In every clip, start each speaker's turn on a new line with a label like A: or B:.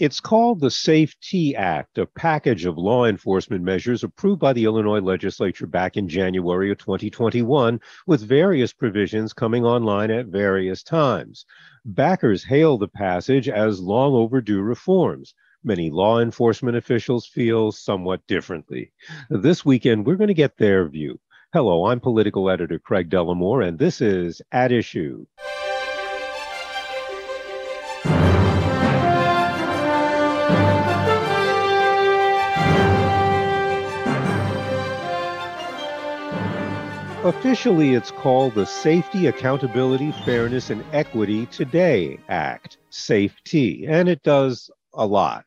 A: It's called the Safe Act, a package of law enforcement measures approved by the Illinois legislature back in January of 2021, with various provisions coming online at various times. Backers hail the passage as long overdue reforms. Many law enforcement officials feel somewhat differently. This weekend, we're going to get their view. Hello, I'm political editor Craig Dellimore, and this is At Issue. Officially, it's called the Safety, Accountability, Fairness, and Equity Today Act, SAFE-T, and it does a lot.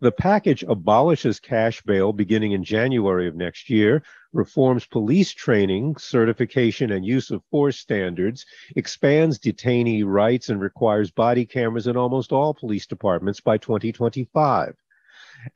A: The package abolishes cash bail beginning in January of next year, reforms police training, certification, and use of force standards, expands detainee rights, and requires body cameras in almost all police departments by 2025.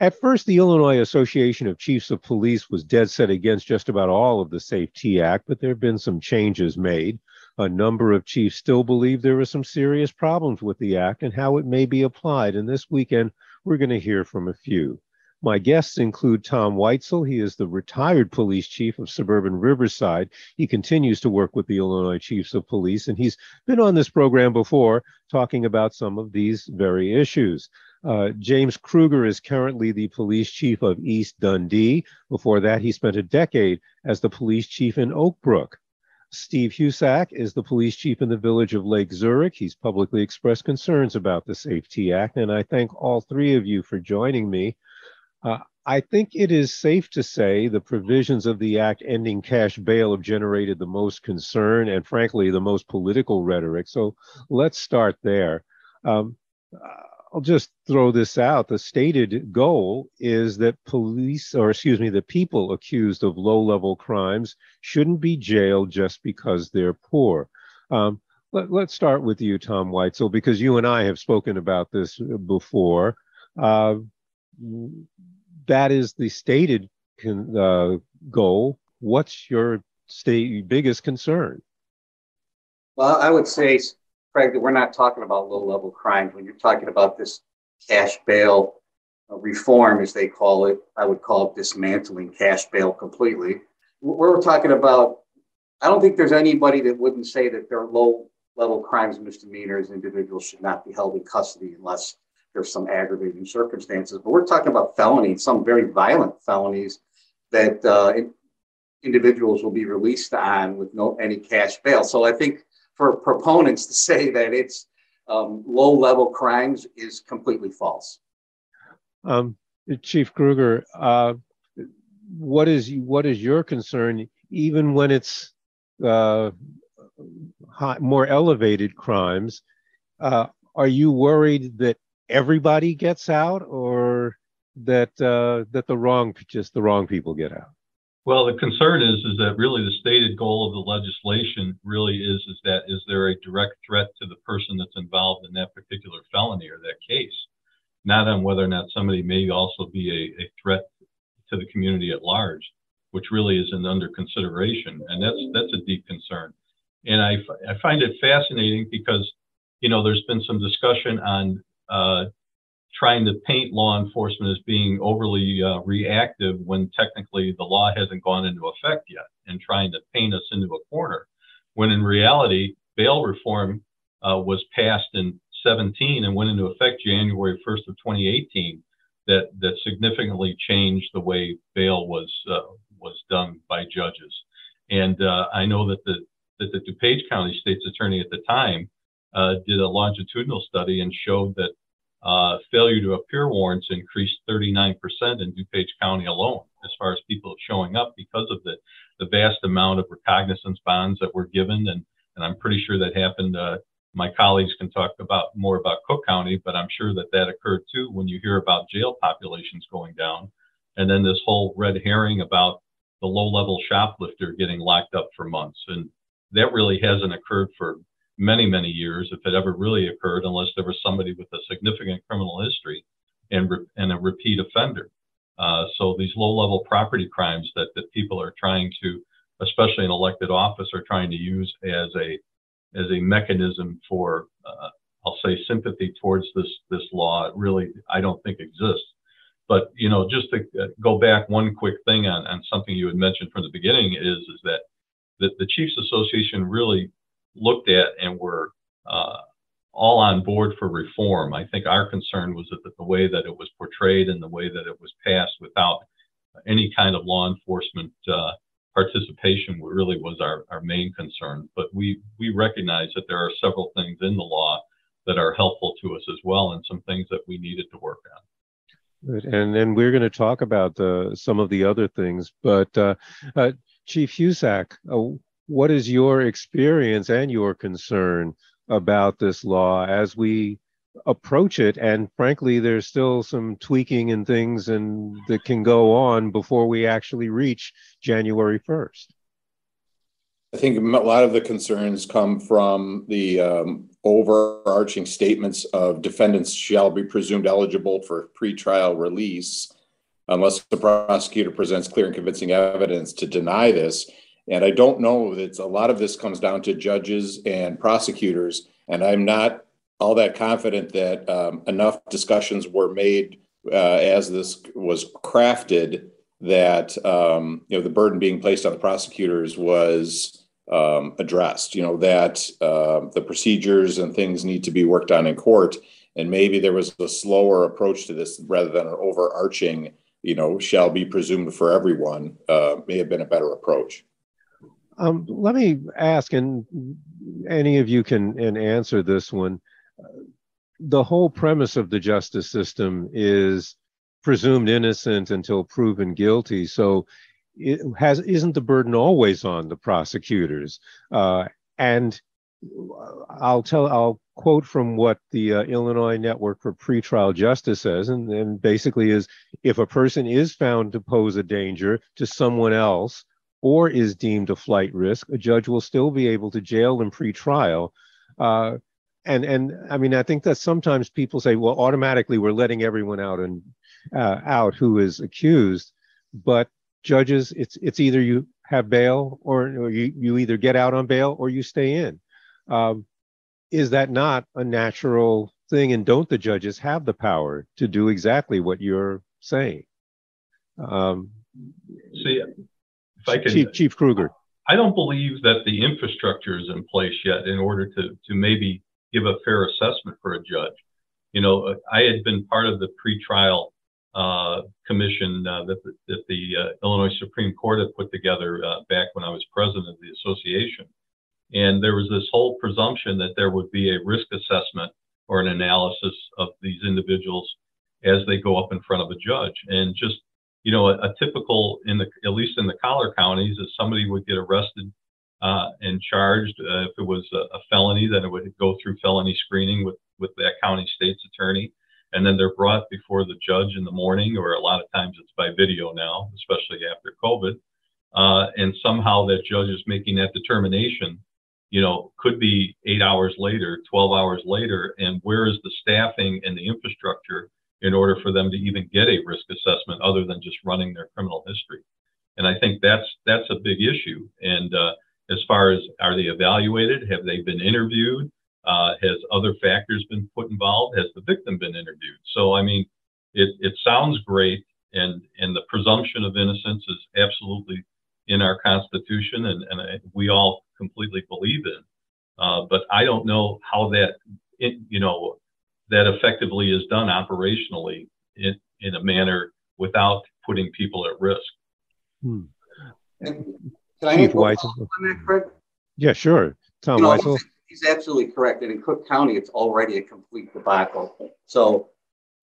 A: At first, the Illinois Association of Chiefs of Police was dead set against just about all of the Safety Act, but there have been some changes made. A number of chiefs still believe there are some serious problems with the act and how it may be applied. And this weekend, we're going to hear from a few. My guests include Tom Weitzel. He is the retired police chief of suburban Riverside. He continues to work with the Illinois Chiefs of Police, and he's been on this program before talking about some of these very issues. Uh, James Kruger is currently the police chief of East Dundee. Before that, he spent a decade as the police chief in Oak Brook. Steve Husak is the police chief in the village of Lake Zurich. He's publicly expressed concerns about the Safety Act, and I thank all three of you for joining me. Uh, I think it is safe to say the provisions of the act ending cash bail have generated the most concern and, frankly, the most political rhetoric. So let's start there. Um, I'll just throw this out. The stated goal is that police, or excuse me, the people accused of low level crimes shouldn't be jailed just because they're poor. Um, let, us start with you, Tom Weitzel, because you and I have spoken about this before. Uh, that is the stated con- uh, goal. What's your state biggest concern?
B: Well, I would say, Craig, that we're not talking about low level crimes. When you're talking about this cash bail reform, as they call it, I would call it dismantling cash bail completely. We're talking about, I don't think there's anybody that wouldn't say that they're low level crimes, misdemeanors, individuals should not be held in custody unless there's some aggravating circumstances. But we're talking about felonies, some very violent felonies that uh, individuals will be released on with no any cash bail. So I think for proponents to say that it's um, low level crimes is completely false.
A: Um, Chief Kruger, uh, what is what is your concern, even when it's uh, more elevated crimes? Uh, are you worried that everybody gets out, or that uh, that the wrong just the wrong people get out?
C: Well, the concern is is that really the stated goal of the legislation really is is that is there a direct threat to the person that's involved in that particular felony or that case, not on whether or not somebody may also be a, a threat to the community at large, which really isn't under consideration, and that's that's a deep concern. And I, I find it fascinating because you know there's been some discussion on uh, trying to paint law enforcement as being overly uh, reactive when technically the law hasn't gone into effect yet and trying to paint us into a corner when in reality bail reform uh, was passed in 17 and went into effect January 1st of 2018 that that significantly changed the way bail was uh, was done by judges. And uh, I know that the that the DuPage County State's Attorney at the time uh, did a longitudinal study and showed that uh, failure to appear warrants increased 39% in DuPage County alone, as far as people showing up because of the, the vast amount of recognizance bonds that were given. And, and I'm pretty sure that happened. Uh, my colleagues can talk about more about Cook County, but I'm sure that that occurred too when you hear about jail populations going down. And then this whole red herring about the low level shoplifter getting locked up for months. And that really hasn't occurred for many, many years, if it ever really occurred, unless there was somebody with a significant criminal history and, re- and a repeat offender. Uh, so these low-level property crimes that, that people are trying to, especially in elected office, are trying to use as a as a mechanism for, uh, I'll say, sympathy towards this this law. it Really, I don't think exists. But you know, just to uh, go back one quick thing on, on something you had mentioned from the beginning is is that the, the Chiefs Association really looked at and were uh, all on board for reform. I think our concern was that the way that it was portrayed and the way that it was passed without any kind of law enforcement uh, participation really was our, our main concern. But we, we recognize that there are several things in the law that are helpful to us as well and some things that we needed to work on.
A: And then we're going to talk about the, some of the other things. But uh, uh, Chief Husak, uh, what is your experience and your concern about this law as we approach it? And frankly there's still some tweaking and things and that can go on before we actually reach january 1st
D: i think a lot of the concerns come from the um, overarching statements of defendants shall be presumed eligible for pretrial release unless the prosecutor presents clear and convincing evidence to deny this and I don't know that a lot of this comes down to judges and prosecutors. And I'm not all that confident that um, enough discussions were made uh, as this was crafted that um, you know the burden being placed on the prosecutors was um, addressed. You know that uh, the procedures and things need to be worked on in court, and maybe there was a slower approach to this rather than an overarching. You know, shall be presumed for everyone. Uh, may have been a better approach.
A: Um, let me ask, and any of you can and answer this one. The whole premise of the justice system is presumed innocent until proven guilty. So it has isn't the burden always on the prosecutors? Uh, and I'll tell I'll quote from what the uh, Illinois Network for Pretrial Justice says, and, and basically is if a person is found to pose a danger to someone else or is deemed a flight risk, a judge will still be able to jail them pre-trial. Uh, and and I mean, I think that sometimes people say, well, automatically we're letting everyone out and uh, out who is accused, but judges, it's it's either you have bail or, or you you either get out on bail or you stay in. Um, is that not a natural thing? And don't the judges have the power to do exactly what you're saying? Um,
C: See, can,
A: Chief, Chief Kruger.
C: I don't believe that the infrastructure is in place yet in order to, to maybe give a fair assessment for a judge. You know, I had been part of the pretrial uh, commission uh, that the, that the uh, Illinois Supreme Court had put together uh, back when I was president of the association. And there was this whole presumption that there would be a risk assessment or an analysis of these individuals as they go up in front of a judge. And just you know, a, a, typical in the at least in the collar counties is somebody would get arrested uh, and charged. Uh, if it was a, a, felony, then it would go through felony screening with with that county state's attorney, and then they're brought before the judge in the morning, or a lot of times it's by video now, especially after COVID. Uh, and somehow that judge is making that determination. You know, could be eight hours later, 12 hours later, and where is the staffing and the infrastructure in order for them to even get a risk assessment other than just running their criminal history. And I think that's that's a big issue. And uh, as far as are they evaluated? Have they been interviewed? Uh, has other factors been put involved? Has the victim been interviewed? So I mean, it it sounds great, and and the presumption of innocence is absolutely in our Constitution, and and I, we all completely believe in. Uh, but I don't know how that in, you know, that effectively is done operationally in, in a manner without putting people at risk.
A: Hmm.
B: Can I Chief Weitzel. on that, Craig?
A: Yeah, sure. Tom you know, Weitzel.
B: He's absolutely correct. And in Cook County, it's already a complete debacle. So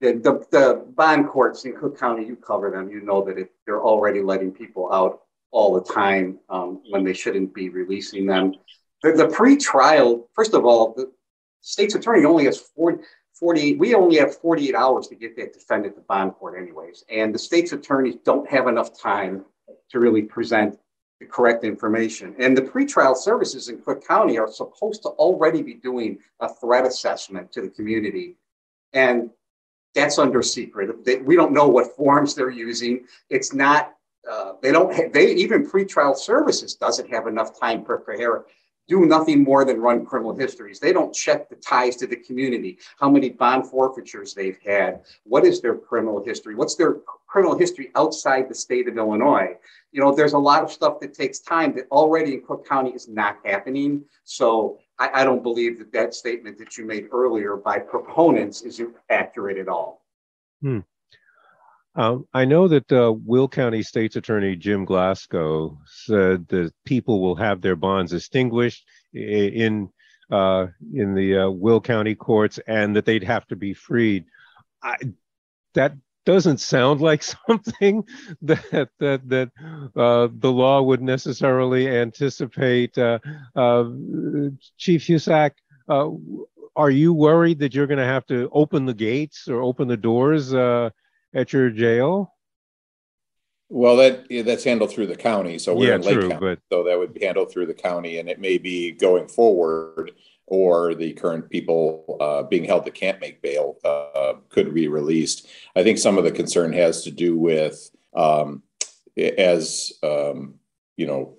B: the, the, the bond courts in Cook County, you cover them, you know that it, they're already letting people out all the time um, when they shouldn't be releasing them. The, the pre-trial, first of all, the state's attorney only has 40, 48, we only have 48 hours to get that defendant to bond court anyways. And the state's attorneys don't have enough time to really present the correct information. And the pretrial services in Cook County are supposed to already be doing a threat assessment to the community. And that's under secret. They, we don't know what forms they're using. It's not, uh, they don't, have, they even pretrial services doesn't have enough time to prepare do nothing more than run criminal histories. They don't check the ties to the community, how many bond forfeitures they've had, what is their criminal history, what's their criminal history outside the state of Illinois. You know, there's a lot of stuff that takes time that already in Cook County is not happening. So I, I don't believe that that statement that you made earlier by proponents is accurate at all.
A: Hmm. Um, I know that uh, Will County State's Attorney Jim Glasgow said that people will have their bonds extinguished in uh, in the uh, Will County courts, and that they'd have to be freed. I, that doesn't sound like something that that that uh, the law would necessarily anticipate. Uh, uh, Chief Husak, uh, are you worried that you're going to have to open the gates or open the doors uh, at your jail?
D: Well, that that's handled through the county. So we're
A: yeah,
D: in Lake
A: true,
D: County,
A: but...
D: so that would be handled through the county, and it may be going forward, or the current people uh, being held that can't make bail uh, could be released. I think some of the concern has to do with um, as um, you know,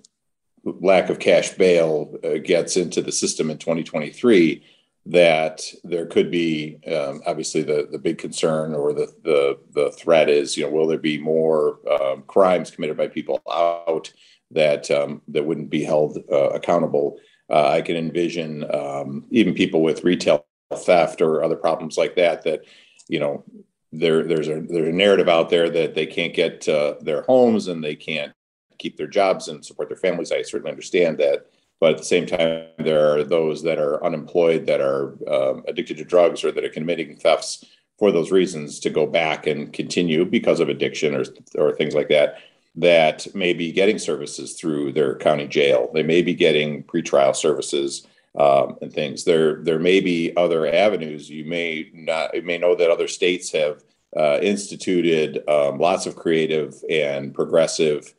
D: lack of cash bail uh, gets into the system in 2023 that there could be um, obviously the the big concern or the the the threat is you know will there be more um, crimes committed by people out that um, that wouldn't be held uh, accountable? Uh, i can envision um, even people with retail theft or other problems like that that you know there there's a there's a narrative out there that they can't get uh, their homes and they can't keep their jobs and support their families. I certainly understand that but at the same time, there are those that are unemployed, that are um, addicted to drugs, or that are committing thefts for those reasons to go back and continue because of addiction or, or things like that, that may be getting services through their county jail. They may be getting pretrial services um, and things. There, there may be other avenues. You may not, you may know that other states have uh, instituted um, lots of creative and progressive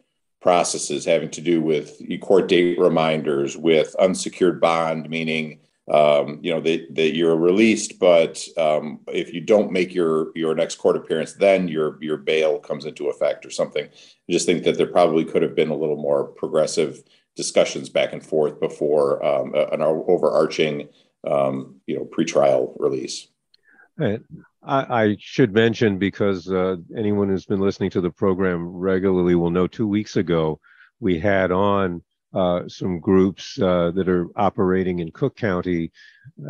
D: processes having to do with court date reminders, with unsecured bond, meaning um, you know that, that you're released, but um, if you don't make your your next court appearance, then your your bail comes into effect or something. I just think that there probably could have been a little more progressive discussions back and forth before um, an overarching um, you know pretrial release.
A: Right. I, I, should mention because uh, anyone who's been listening to the program regularly will know two weeks ago we had on uh, some groups uh, that are operating in Cook County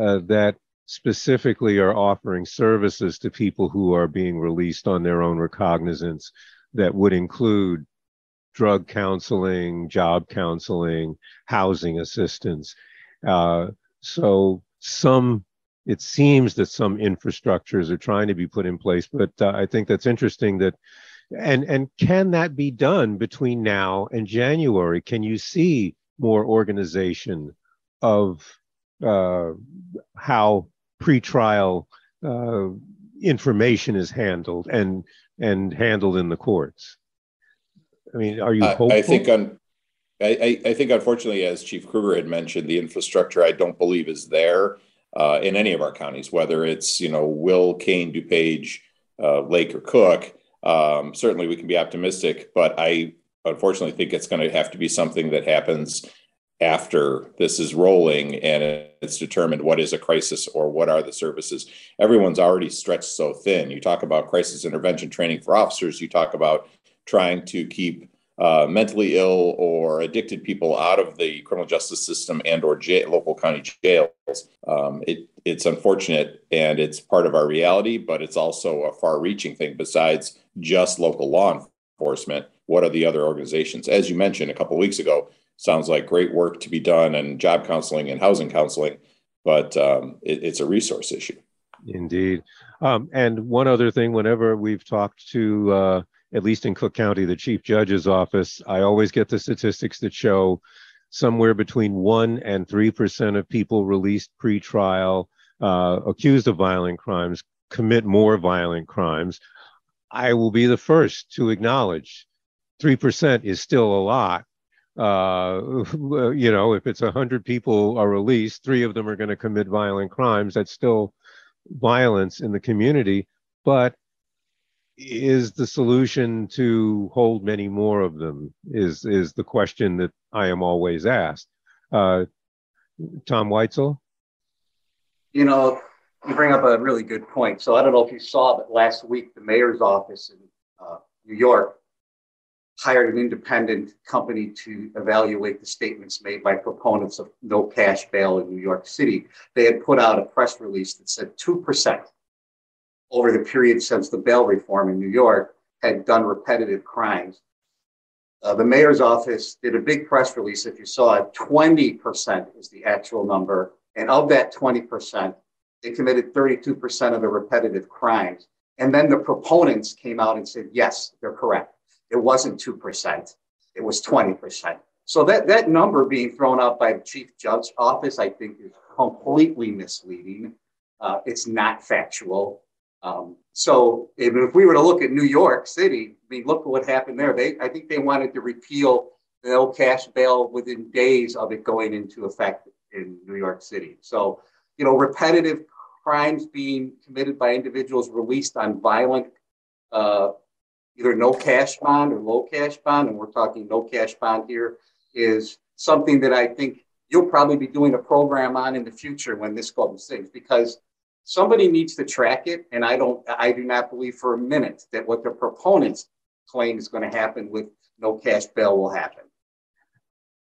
A: uh, that specifically are offering services to people who are being released on their own recognizance that would include drug counseling, job counseling, housing assistance. Uh, so some it seems that some infrastructures are trying to be put in place, but uh, I think that's interesting that and and can that be done between now and January? Can you see more organization of uh, how pretrial uh, information is handled and and handled in the courts? I mean, are you hopeful?
D: I think on I, I think unfortunately, as Chief Kruger had mentioned, the infrastructure I don't believe is there uh, in any of our counties, whether it's you know Will, Kane, DuPage, uh, Lake, or Cook. Um, certainly, we can be optimistic, but I unfortunately think it's going to have to be something that happens after this is rolling and it's determined what is a crisis or what are the services. Everyone's already stretched so thin. You talk about crisis intervention training for officers. You talk about trying to keep uh, mentally ill or addicted people out of the criminal justice system and or jail, local county jails. Um, it it's unfortunate and it's part of our reality, but it's also a far reaching thing besides just local law enforcement. What are the other organizations? As you mentioned a couple weeks ago, sounds like great work to be done and job counseling and housing counseling, but um, it, it's a resource issue.
A: Indeed. Um, and one other thing, whenever we've talked to, uh, at least in Cook County, the chief judge's office, I always get the statistics that show somewhere between 1% and 3% of people released pre-trial uh, accused of violent crimes commit more violent crimes. I will be the first to acknowledge 3% is still a lot. Uh, you know, if it's 100 people are released, three of them are going to commit violent crimes. That's still violence in the community. But is the solution to hold many more of them is is the question that I am always asked. Uh, Tom Weitzel?
B: You know, you bring up a really good point. So I don't know if you saw, but last week the mayor's office in uh, New York hired an independent company to evaluate the statements made by proponents of no cash bail in New York City. They had put out a press release that said 2% over the period since the bail reform in New York had done repetitive crimes. Uh, the mayor's office did a big press release. If you saw it, 20% is the actual number. And of that 20%, they committed 32% of the repetitive crimes. And then the proponents came out and said, yes, they're correct. It wasn't 2%, it was 20%. So that, that number being thrown out by the chief judge's office, I think, is completely misleading. Uh, it's not factual. Um, so if, we were to look at New York City, I mean, look at what happened there. They, I think they wanted to repeal the no cash bail within days of it going into effect in New York City. So, you know, repetitive crimes being committed by individuals released on violent, uh, either no cash bond or low cash bond, and we're talking no cash bond here, is something that I think you'll probably be doing a program on in the future when this goes things because somebody needs to track it. And I don't, I do not believe for a minute that what the proponents claim is going to happen with no cash bail will happen.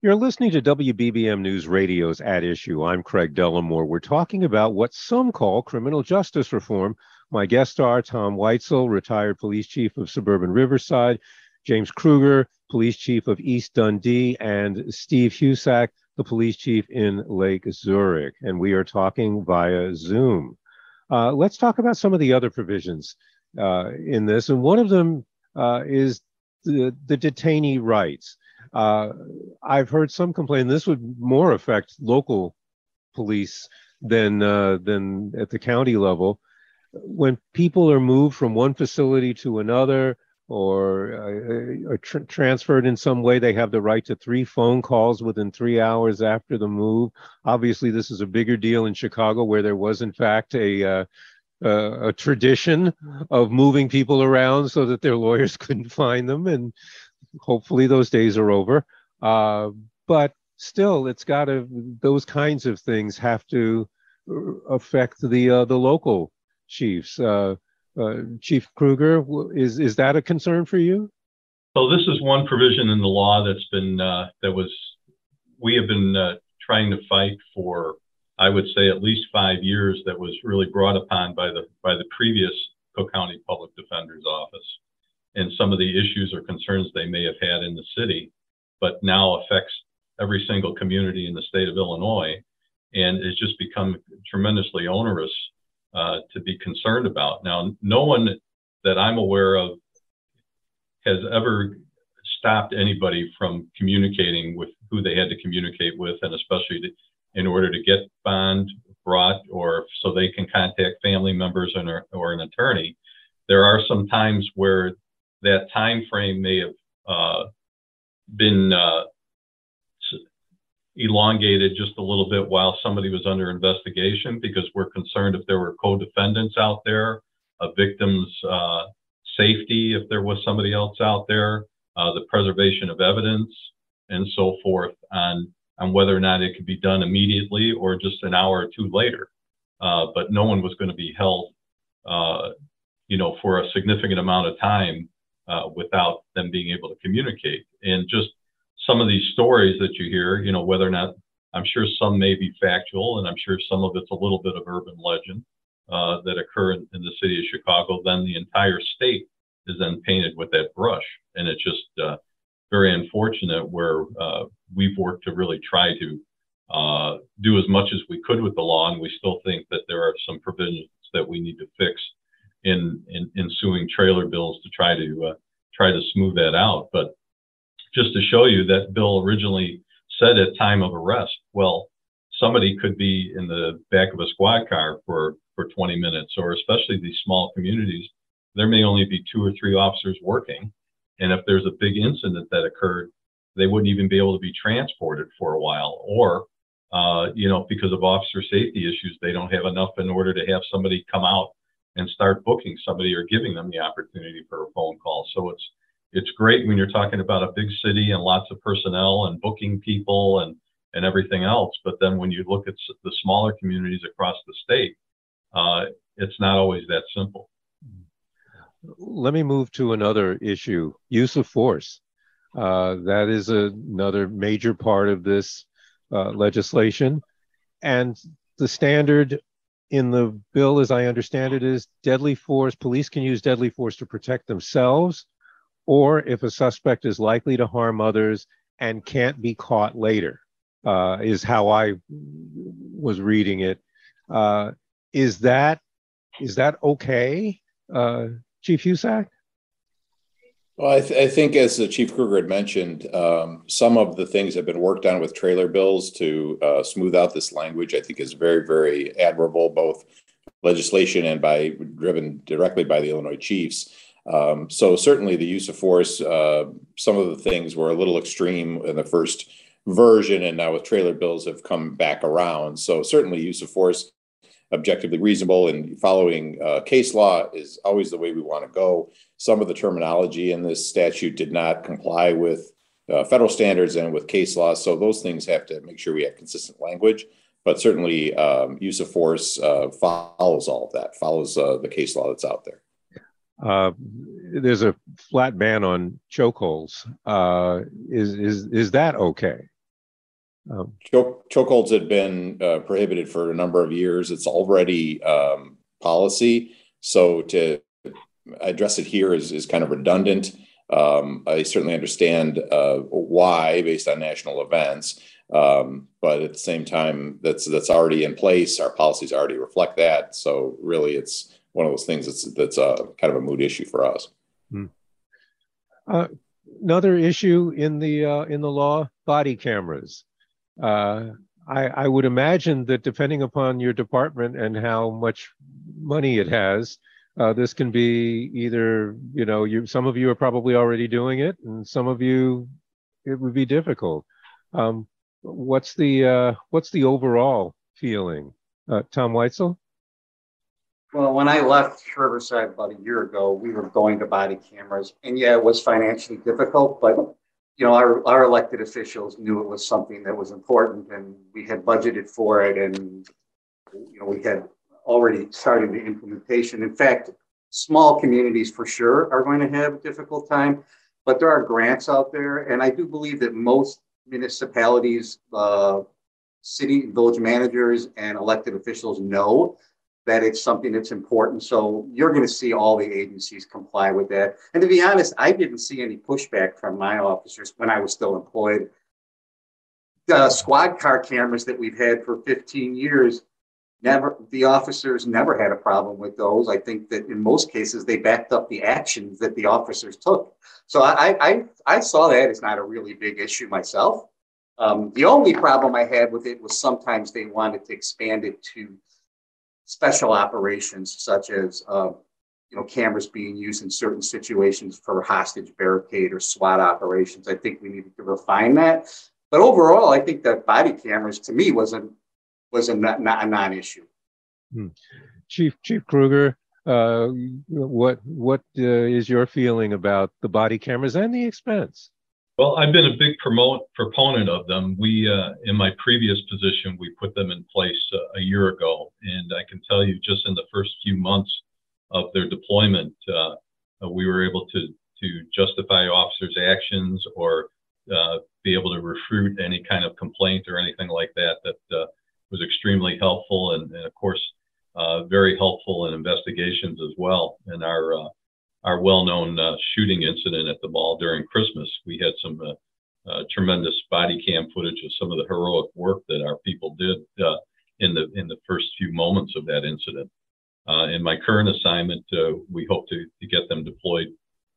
A: You're listening to WBBM News Radio's At Issue. I'm Craig Dellimore. We're talking about what some call criminal justice reform. My guests are Tom Weitzel, retired police chief of suburban Riverside, James Kruger, police chief of East Dundee, and Steve Husak, the police chief in Lake Zurich. And we are talking via Zoom. Uh, let's talk about some of the other provisions uh, in this. And one of them uh, is the, the detainee rights. Uh, I've heard some complain this would more affect local police than uh, than at the county level. When people are moved from one facility to another, or uh, tr- transferred in some way, they have the right to three phone calls within three hours after the move. Obviously, this is a bigger deal in Chicago, where there was, in fact, a uh, uh, a tradition of moving people around so that their lawyers couldn't find them, and hopefully those days are over. Uh, but still, it's got to those kinds of things have to uh, affect the uh, the local chiefs. Uh, uh, Chief Kruger, is is that a concern for you?
C: So this is one provision in the law that's been uh, that was we have been uh, trying to fight for. I would say at least five years. That was really brought upon by the by the previous Cook County Public Defender's Office, and some of the issues or concerns they may have had in the city, but now affects every single community in the state of Illinois, and it's just become tremendously onerous uh, to be concerned about. Now, no one that I'm aware of has ever stopped anybody from communicating with who they had to communicate with, and especially to, in order to get bond brought or so they can contact family members or, or an attorney. There are some times where that time frame may have uh, been uh, elongated just a little bit while somebody was under investigation because we're concerned if there were co-defendants out there, a victim's uh, safety if there was somebody else out there, uh, the preservation of evidence, and so forth on on whether or not it could be done immediately or just an hour or two later. Uh, but no one was going to be held, uh, you know, for a significant amount of time uh, without them being able to communicate. And just some of these stories that you hear, you know, whether or not I'm sure some may be factual, and I'm sure some of it's a little bit of urban legend uh, that occur in, in, the city of Chicago. Then the entire state is then painted with that brush, and it's just uh, very unfortunate where uh, we've worked to really try to uh, do as much as we could with the law, and we still think that there are some provisions that we need to fix in in ensuing trailer bills to try to uh, try to smooth that out. But just to show you that bill originally said at time of arrest, well, somebody could be in the back of a squad car for for 20 minutes, or especially these small communities, there may only be two or three officers working, and if there's a big incident that occurred, they wouldn't even be able to be transported for a while, or uh, you know, because of officer safety issues, they don't have enough in order to have somebody come out and start booking somebody or giving them the opportunity for a phone call. So it's it's great when you're talking about a big city and lots of personnel and booking people and and everything else. But then when you look at the smaller communities across the state, uh, it's not always that simple.
A: Let me move to another issue: use of force. Uh, that is another major part of this uh, legislation, and the standard in the bill, as I understand it, is deadly force. Police can use deadly force to protect themselves, or if a suspect is likely to harm others and can't be caught later, uh, is how I was reading it. Uh, is that is that okay, uh, Chief Husak?
D: Well, I, th- I, think as the Chief Kruger had mentioned, um, some of the things have been worked on with trailer bills to uh, smooth out this language. I think is very, very admirable, both legislation and by driven directly by the Illinois chiefs. Um, so certainly the use of force, uh, some of the things were a little extreme in the first version, and now with trailer bills have come back around. So certainly use of force objectively reasonable and following uh, case law is always the way we want to go. Some of the terminology in this statute did not comply with uh, federal standards and with case law. So those things have to make sure we have consistent language. But certainly, um, use of force uh, follows all of that, follows uh, the case law that's out there.
A: Uh, there's a flat ban on chokeholds. Uh, is is is that okay?
D: Um, Choke, chokeholds had been uh, prohibited for a number of years. It's already um, policy. So to address it here is, is kind of redundant. Um, I certainly understand uh, why based on national events. Um, but at the same time, that's that's already in place. Our policies already reflect that. So really, it's one of those things that's that's uh, kind of a mood issue for us. Hmm.
A: Uh, another issue in the uh, in the law: body cameras. Uh, I, I, would imagine that depending upon your department and how much money it has, uh, this can be either you know you some of you are probably already doing it, and some of you it would be difficult. Um, what's the what's the overall feeling, Tom Weitzel?
B: Well, when I left Riverside about a year ago, we were going to body cameras, and yeah, it was financially difficult, but you know, our, our elected officials knew it was something that was important and we had budgeted for it and, you know, we had already started the implementation. In fact, small communities for sure are going to have a difficult time, but there are grants out there. And I do believe that most municipalities, uh, city, and village managers, and elected officials know that it's something that's important. So you're going to see all the agencies comply with that. And to be honest, I didn't see any pushback from my officers when I was still employed. The squad car cameras that we've had for 15 years, never the officers never had a problem with those. I think that in most cases they backed up the actions that the officers took. So I I, I saw that as not a really big issue myself. Um, the only problem I had with it was sometimes they wanted to expand it to special operations such as uh, you know cameras being used in certain situations for hostage barricade or SWAT operations. I think we needed to refine that. But overall, I think that body cameras to me was a was a, not, a non-issue.
A: Hmm. Chief Chief Kruger, uh, what what uh, is your feeling about the body cameras and the expense?
C: Well, I've been a big promote, proponent of them. We, uh, in my previous position, we put them in place uh, a year ago, and I can tell you, just in the first few months of their deployment, uh, we were able to to justify officers' actions or uh, be able to refute any kind of complaint or anything like that. That uh, was extremely helpful, and, and of course, uh, very helpful in investigations as well. And our our well-known uh, shooting incident at the mall during Christmas, we had some tremendous body cam footage of some of the heroic work that our people did in the in the first few moments of that incident. in my current assignment, we hope to, to get them deployed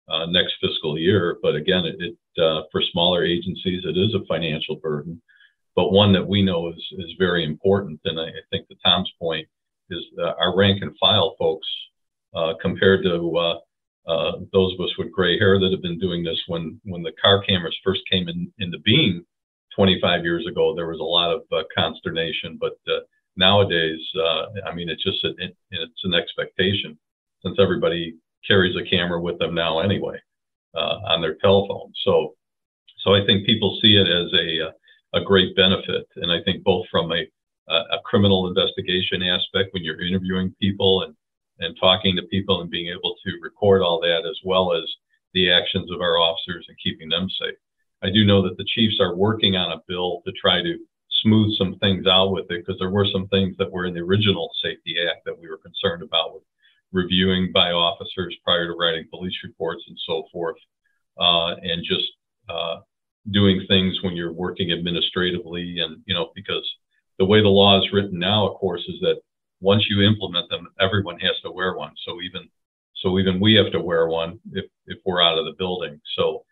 C: uh, next fiscal year. But again, it, it uh, for smaller agencies, it is a financial burden, but one that we know is is very important. And I, I think to Tom's point is our rank and file folks uh, compared to uh, uh, those of us with gray hair that have been doing this when when the car cameras first came in into being 25 years ago, there was a lot of uh, consternation, but nowadays, I mean, it's just a, it, it's an expectation since everybody carries a camera with them now anyway uh, on their telephone. So, so I think people see it as a a great benefit, and I think both from a a criminal investigation aspect when you're interviewing people and and talking to people and being able to record all that as well as the actions of our officers and keeping them safe. I do know that the chiefs are working on a bill to try to smooth some things out with it because there were some things that were in the original Safety Act that we were concerned about with reviewing by officers prior to writing police reports and so forth, uh, and just uh, doing things when you're working administratively. And, you know, because the way the law is written now, of course, is that once you implement them, everyone has to wear one. So even so even we have to wear one if, if we're out of the building. So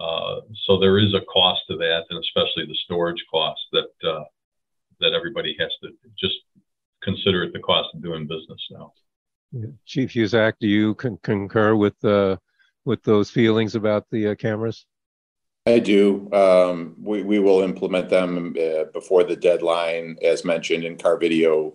C: uh, so there is a cost to that, and especially the storage cost that uh, that everybody has to just consider it the cost of doing business now.
A: Chief Husak, do you con- concur with uh, with those feelings about the uh, cameras?
D: I do. Um, we, we will implement them uh, before the deadline, as mentioned, in car video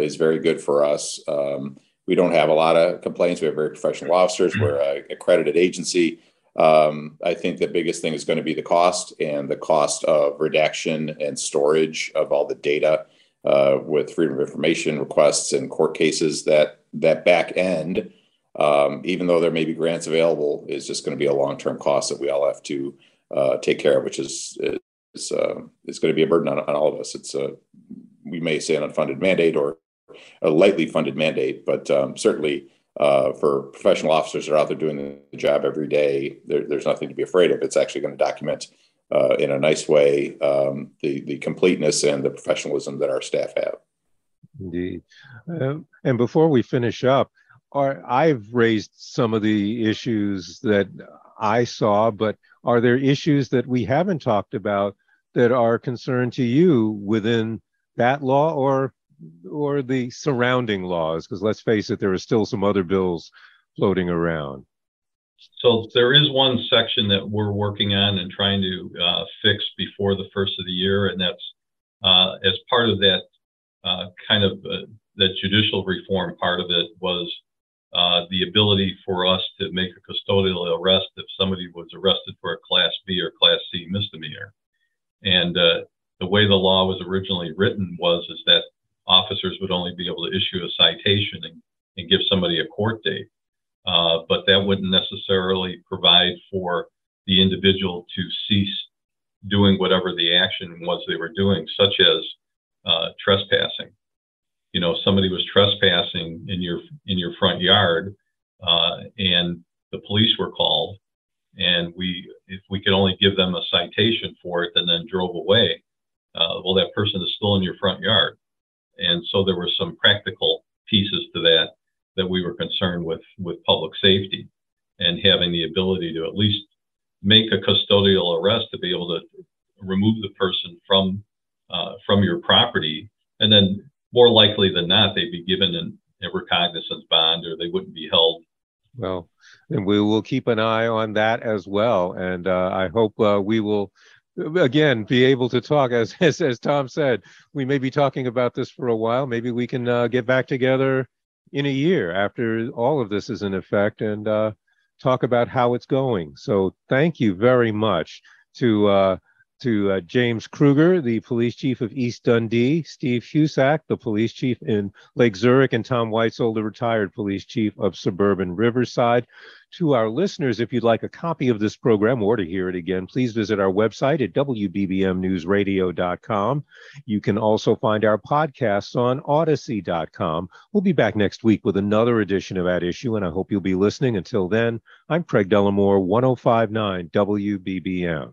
D: is very good for us. Um, we don't have a lot of complaints. We have very professional officers. We're an accredited agency. Um, I think the biggest thing is going to be the cost and the cost of redaction and storage of all the data uh, with freedom of information requests and court cases that that back end, um, even though there may be grants available, is just going to be a long term cost that we all have to uh, take care of, which is is uh, going to be a burden on, on all of us. It's a we may say an unfunded mandate or a lightly funded mandate, but um, certainly. Uh, for professional officers that are out there doing the job every day, there, there's nothing to be afraid of. It's actually going to document uh, in a nice way um, the the completeness and the professionalism that our staff have.
A: Indeed. Um, and before we finish up, are, I've raised some of the issues that I saw, but are there issues that we haven't talked about that are concern to you within that law or or the surrounding laws? Because let's face it, there are still some other bills floating around.
C: So there is one section that we're working on and trying to uh, fix before the first of the year, and that's uh, as part of that uh, kind of uh, that judicial reform part of it was uh, the ability for us to make a custodial arrest if somebody was arrested for a Class B or Class C misdemeanor. And uh, the way the law was originally written was is that officers would only be able to issue a citation and, and give somebody a court date. Uh, but that wouldn't necessarily provide for the individual to cease doing whatever the action was they were doing, such as uh, trespassing. You know, somebody was trespassing in your in your front yard, uh, and the police were called, and we if we could only give them a citation for it and then drove away, uh, well, that person is still in your front yard, and so there were some practical pieces to that that we were concerned with with public safety and having the ability to at least make a custodial arrest to be able to remove the person from uh, from your property, and then more likely than not, they'd be given an, a recognizance bond or they wouldn't be held.
A: Well, and we will keep an eye on that as well, and uh, I hope uh, we will again be able to talk as, as as Tom said. We may be talking about this for a while. Maybe we can uh, get back together in a year after all of this is in effect and uh, talk about how it's going. So thank you very much to uh, to uh, James Kruger, the police chief of East Dundee, Steve Husak, the police chief in Lake Zurich, and Tom Weitzel, the retired police chief of suburban Riverside. To our listeners, if you'd like a copy of this program or to hear it again, please visit our website at WBBMNewsRadio.com. You can also find our podcasts on Audacy.com. We'll be back next week with another edition of At Issue, and I hope you'll be listening. Until then, I'm Craig Dellimore, 1059 WBBM.